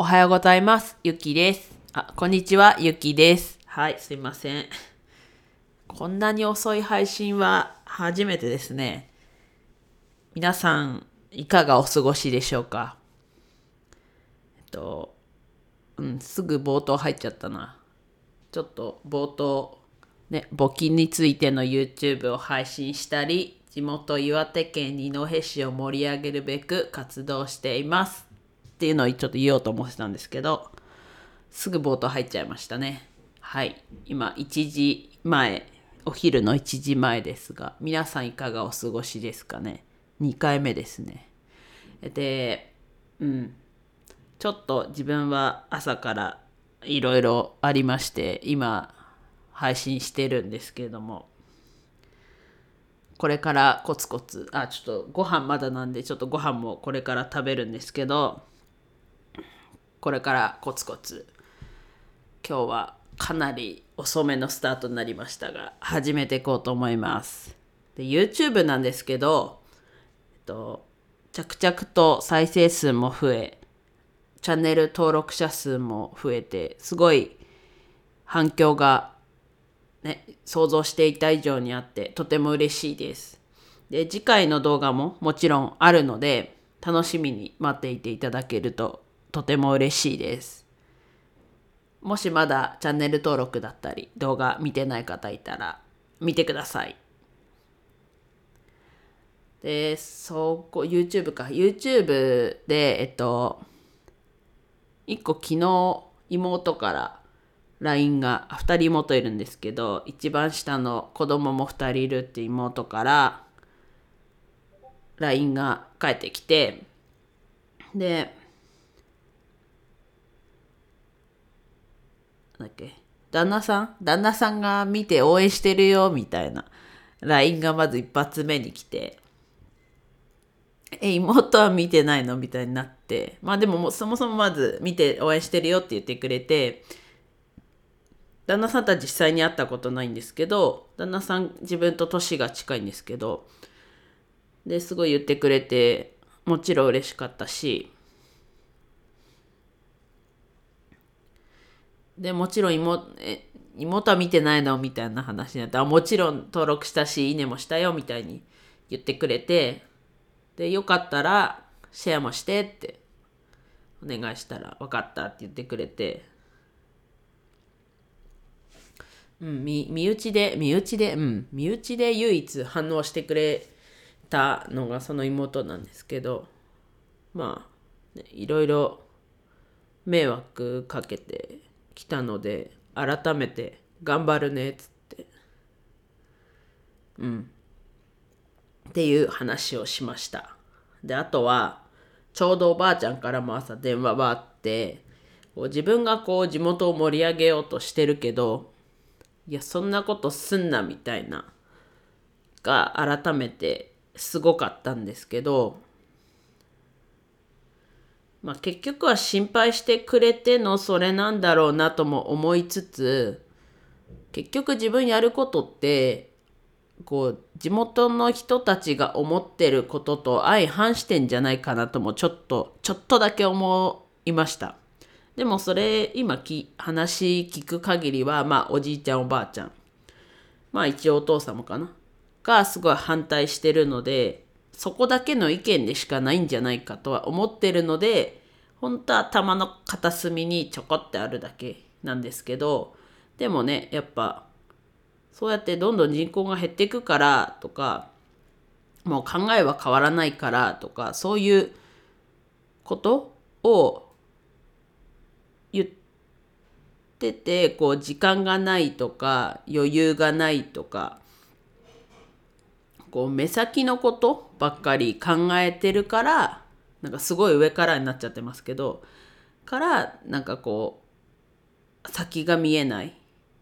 おはようございます。ゆきです。あ、こんにちは、ゆきです。はい、すいません。こんなに遅い配信は初めてですね。皆さん、いかがお過ごしでしょうか？えっと、うん、すぐ冒頭入っちゃったな。ちょっと冒頭、ね、募金についての YouTube を配信したり、地元岩手県二戸市を盛り上げるべく活動しています。っていうのをちょっと言おうと思ってたんですけど、すぐ冒頭入っちゃいましたね。はい。今、1時前、お昼の1時前ですが、皆さんいかがお過ごしですかね？2回目ですね。で、うん。ちょっと自分は朝からいろいろありまして、今、配信してるんですけれども、これからコツコツ、あ、ちょっとご飯まだなんで、ちょっとご飯もこれから食べるんですけど、これからコツコツ。今日はかなり遅めのスタートになりましたが始めていこうと思います。で YouTube なんですけど、えっと、着々と再生数も増えチャンネル登録者数も増えてすごい反響が、ね、想像していた以上にあってとても嬉しいです。で次回の動画ももちろんあるので楽しみに待っていていただけるととても嬉しいです。もしまだチャンネル登録だったり動画見てない方いたら見てください。で、そこ、YouTube か。YouTube で、えっと、一個昨日妹から LINE が、二人妹いるんですけど、一番下の子供も二人いるって妹から LINE が返ってきて、で、っけ。旦那さん？旦那さんが見て応援してるよみたいな。LINE がまず一発目に来て。え妹は見てないのみたいになって。まあでもそもそもまず見て応援してるよって言ってくれて。旦那さんとは実際に会ったことないんですけど旦那さん自分と年が近いんですけど。ですごい言ってくれてもちろん嬉しかったし。でもちろん妹妹は見てないのみたいな話になってあもちろん登録したしいいねもしたよみたいに言ってくれてでよかったらシェアもしてってお願いしたら分かったって言ってくれてうん身身内で身内でうん身内で唯一反応してくれたのがその妹なんですけどまあ、ね、いろいろ迷惑かけて来たので改めて頑張るねっつって。うん。っていう話をしました。であとはちょうどおばあちゃんからも朝電話があって自分がこう地元を盛り上げようとしてるけどいやそんなことすんなみたいなが改めてすごかったんですけどまあ、結局は心配してくれてのそれなんだろうなとも思いつつ結局自分やることってこう地元の人たちが思ってることと相反してんじゃないかなともちょっとちょっとだけ思いました。でもそれ今き話聞く限りはまあおじいちゃんおばあちゃん。まあ一応お父様かな。がすごい反対してるのでそこだけの意見でしかないんじゃないかとは思ってるので本当は頭の片隅にちょこってあるだけなんですけどでもねやっぱそうやってどんどん人口が減っていくからとかもう考えは変わらないからとかそういうことを言っててこう時間がないとか余裕がないとかこう目先のことばっかり考えてるからなんかすごい上からになっちゃってますけどからなんかこう先が見えない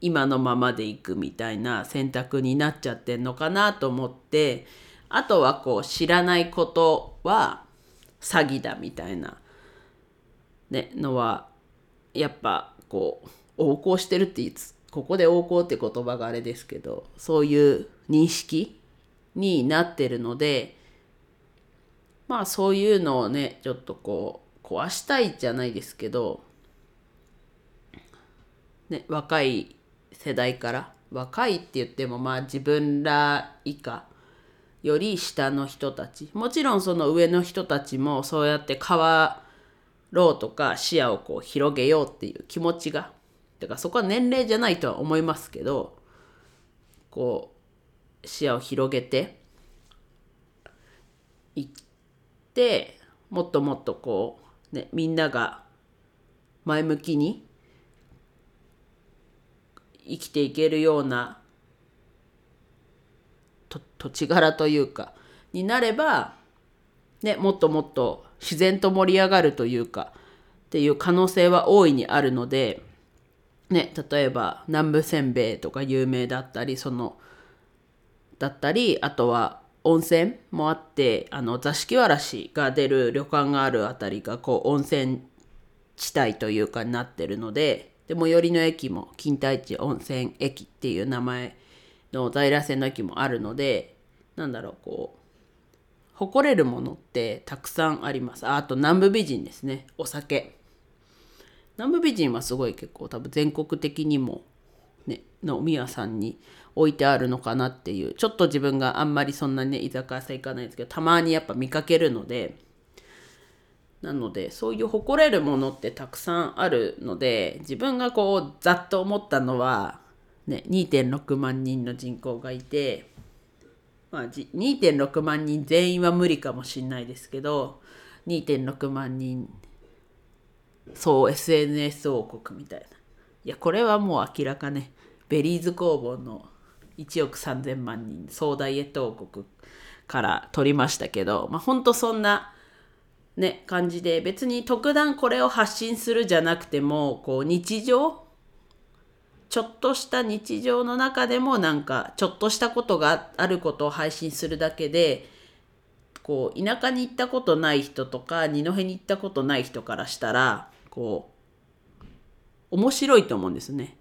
今のままでいくみたいな選択になっちゃってんのかなと思ってあとはこう知らないことは詐欺だみたいな、ね、のはやっぱこう横行してるっていつここで横行って言葉があれですけどそういう認識になってるのでまあそういうのをねちょっとこう壊したいじゃないですけど、ね、若い世代から若いって言ってもまあ自分ら以下より下の人たちもちろんその上の人たちもそうやって変わろうとか視野をこう広げようっていう気持ちがだからそこは年齢じゃないとは思いますけどこう視野を広げていってもっともっとこうねみんなが前向きに生きていけるようなと土地柄というかになれば、ね、もっともっと自然と盛り上がるというかっていう可能性は大いにあるので、ね、例えば南部せんべいとか有名だったりそのだったりあとは温泉もあってあの座敷わらしが出る旅館があるあたりがこう温泉地帯というかになってるのでで最寄りの駅も金田一温泉駅っていう名前の在来線の駅もあるのでなんだろうこう誇れるものってたくさんあります。あと南部美人ですね。お酒。南部美人はすごい結構多分全国的にもね飲み屋さんに置いてあるのかなっていうちょっと自分があんまりそんなね居酒屋さん行かないですけどたまにやっぱ見かけるのでなのでそういう誇れるものってたくさんあるので自分がこうざっと思ったのは、ね、2.6万人の人口がいて、まあ、2.6万人全員は無理かもしんないですけど2.6万人そう SNS 王国みたいな。いやこれはもう明らかねベリーズ工房の1億3000万人総ダイエット王国から取りましたけどまあほんとそんなね感じで別に特段これを発信するじゃなくてもこう日常ちょっとした日常の中でもなんかちょっとしたことがあることを配信するだけでこう田舎に行ったことない人とか二戸に行ったことない人からしたらこう面白いと思うんですね。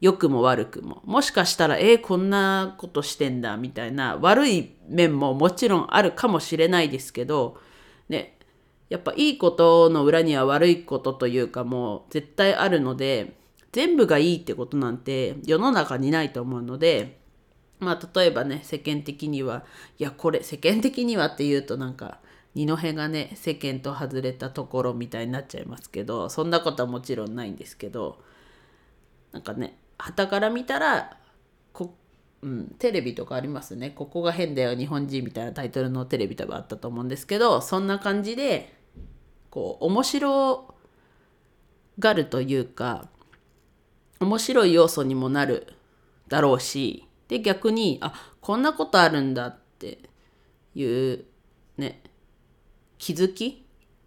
良くも悪くも。もしかしたら、えー、こんなことしてんだみたいな悪い面ももちろんあるかもしれないですけど、ね、やっぱいいことの裏には悪いことというかもう絶対あるので、全部がいいってことなんて世の中にないと思うので、まあ例えばね、世間的には、いやこれ世間的にはって言うとなんか、二戸がね、世間と外れたところみたいになっちゃいますけど、そんなことはもちろんないんですけど、なんかね、旗から見たらこ、うん、テレビとかありますね「ここが変だよ日本人」みたいなタイトルのテレビとかあったと思うんですけどそんな感じでこう面白がるというか面白い要素にもなるだろうしで逆にあこんなことあるんだっていうね気づき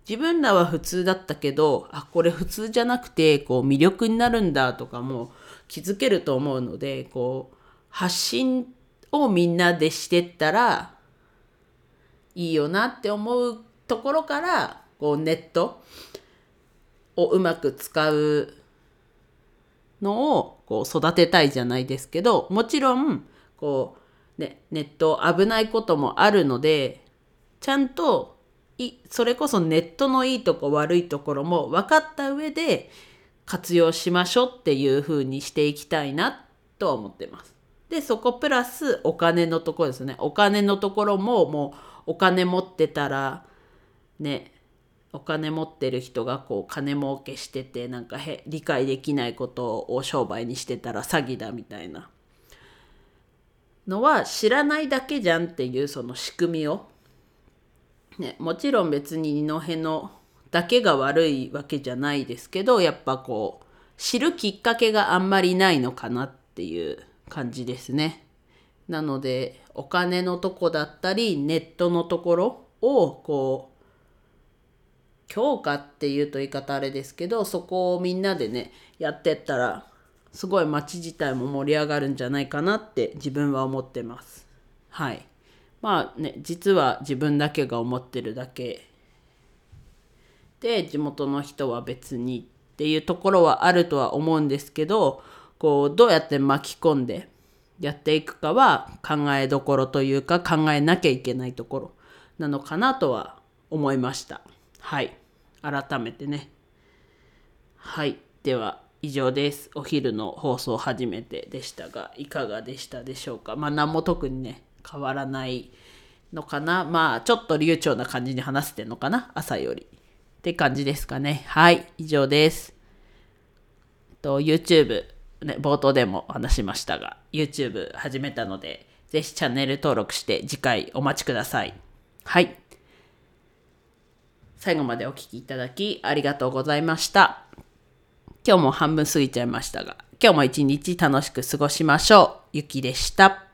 自分らは普通だったけどあこれ普通じゃなくてこう魅力になるんだとかも気づけると思うのでこう発信をみんなでしてったらいいよなって思うところからこうネットをうまく使うのをこう育てたいじゃないですけどもちろんこう、ね、ネット危ないこともあるのでちゃんとそれこそネットのいいとこ悪いところも分かった上で活用しましょうっていう風にしていきたいなとは思ってます。でそこプラスお金のところですねお金のところももうお金持ってたらねお金持ってる人がこう金儲けしててなんかへ理解できないことを商売にしてたら詐欺だみたいなのは知らないだけじゃんっていうその仕組みを、ね、もちろん別に二戸のだけが悪いわけじゃないですけどやっぱこう知るきっかけがあんまりないのかなっていう感じですね。なのでお金のとこだったりネットのところをこう強化っていうと言い方あれですけどそこをみんなでねやってったらすごい街自体も盛り上がるんじゃないかなって自分は思ってます。はい。まあね実は自分だけが思ってるだけで地元の人は別にっていうところはあるとは思うんですけどこうどうやって巻き込んでやっていくかは考えどころというか考えなきゃいけないところなのかなとは思いました。はい。改めてね。はい。では、以上です。お昼の放送初めてでしたが、いかがでしたでしょうか？まあ、何も特にね、変わらないのかな。まあ、ちょっと流暢な感じに話せてんのかな。朝より。って感じですかね。はい。以上です。と YouTube、ね、冒頭でも話しましたが、YouTube 始めたので、ぜひチャンネル登録して次回お待ちください。はい。最後までお聴きいただきありがとうございました。今日も半分過ぎちゃいましたが、今日も一日楽しく過ごしましょう。ゆきでした。